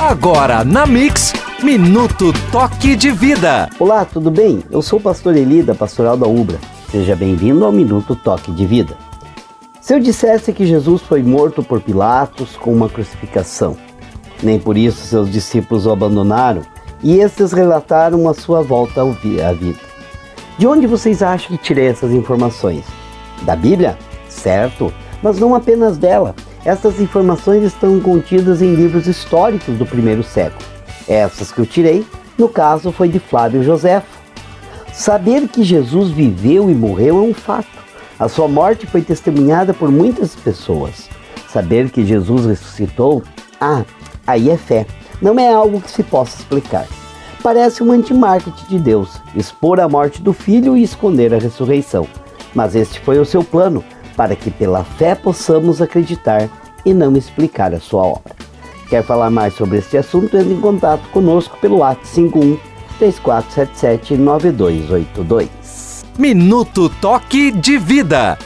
Agora na Mix, Minuto Toque de Vida. Olá, tudo bem? Eu sou o pastor Eli da Pastoral da Ubra. Seja bem-vindo ao Minuto Toque de Vida. Se eu dissesse que Jesus foi morto por Pilatos com uma crucificação, nem por isso seus discípulos o abandonaram e estes relataram a sua volta à vida. De onde vocês acham que tirei essas informações? Da Bíblia? Certo, mas não apenas dela. Essas informações estão contidas em livros históricos do primeiro século. Essas que eu tirei, no caso, foi de Flávio Joséfo. Saber que Jesus viveu e morreu é um fato. A sua morte foi testemunhada por muitas pessoas. Saber que Jesus ressuscitou, ah, aí é fé. Não é algo que se possa explicar. Parece um antimarketing de Deus, expor a morte do filho e esconder a ressurreição. Mas este foi o seu plano, para que pela fé possamos acreditar e não explicar a sua obra. Quer falar mais sobre este assunto? Entre em contato conosco pelo WhatsApp 51 3477 9282. Minuto Toque de Vida.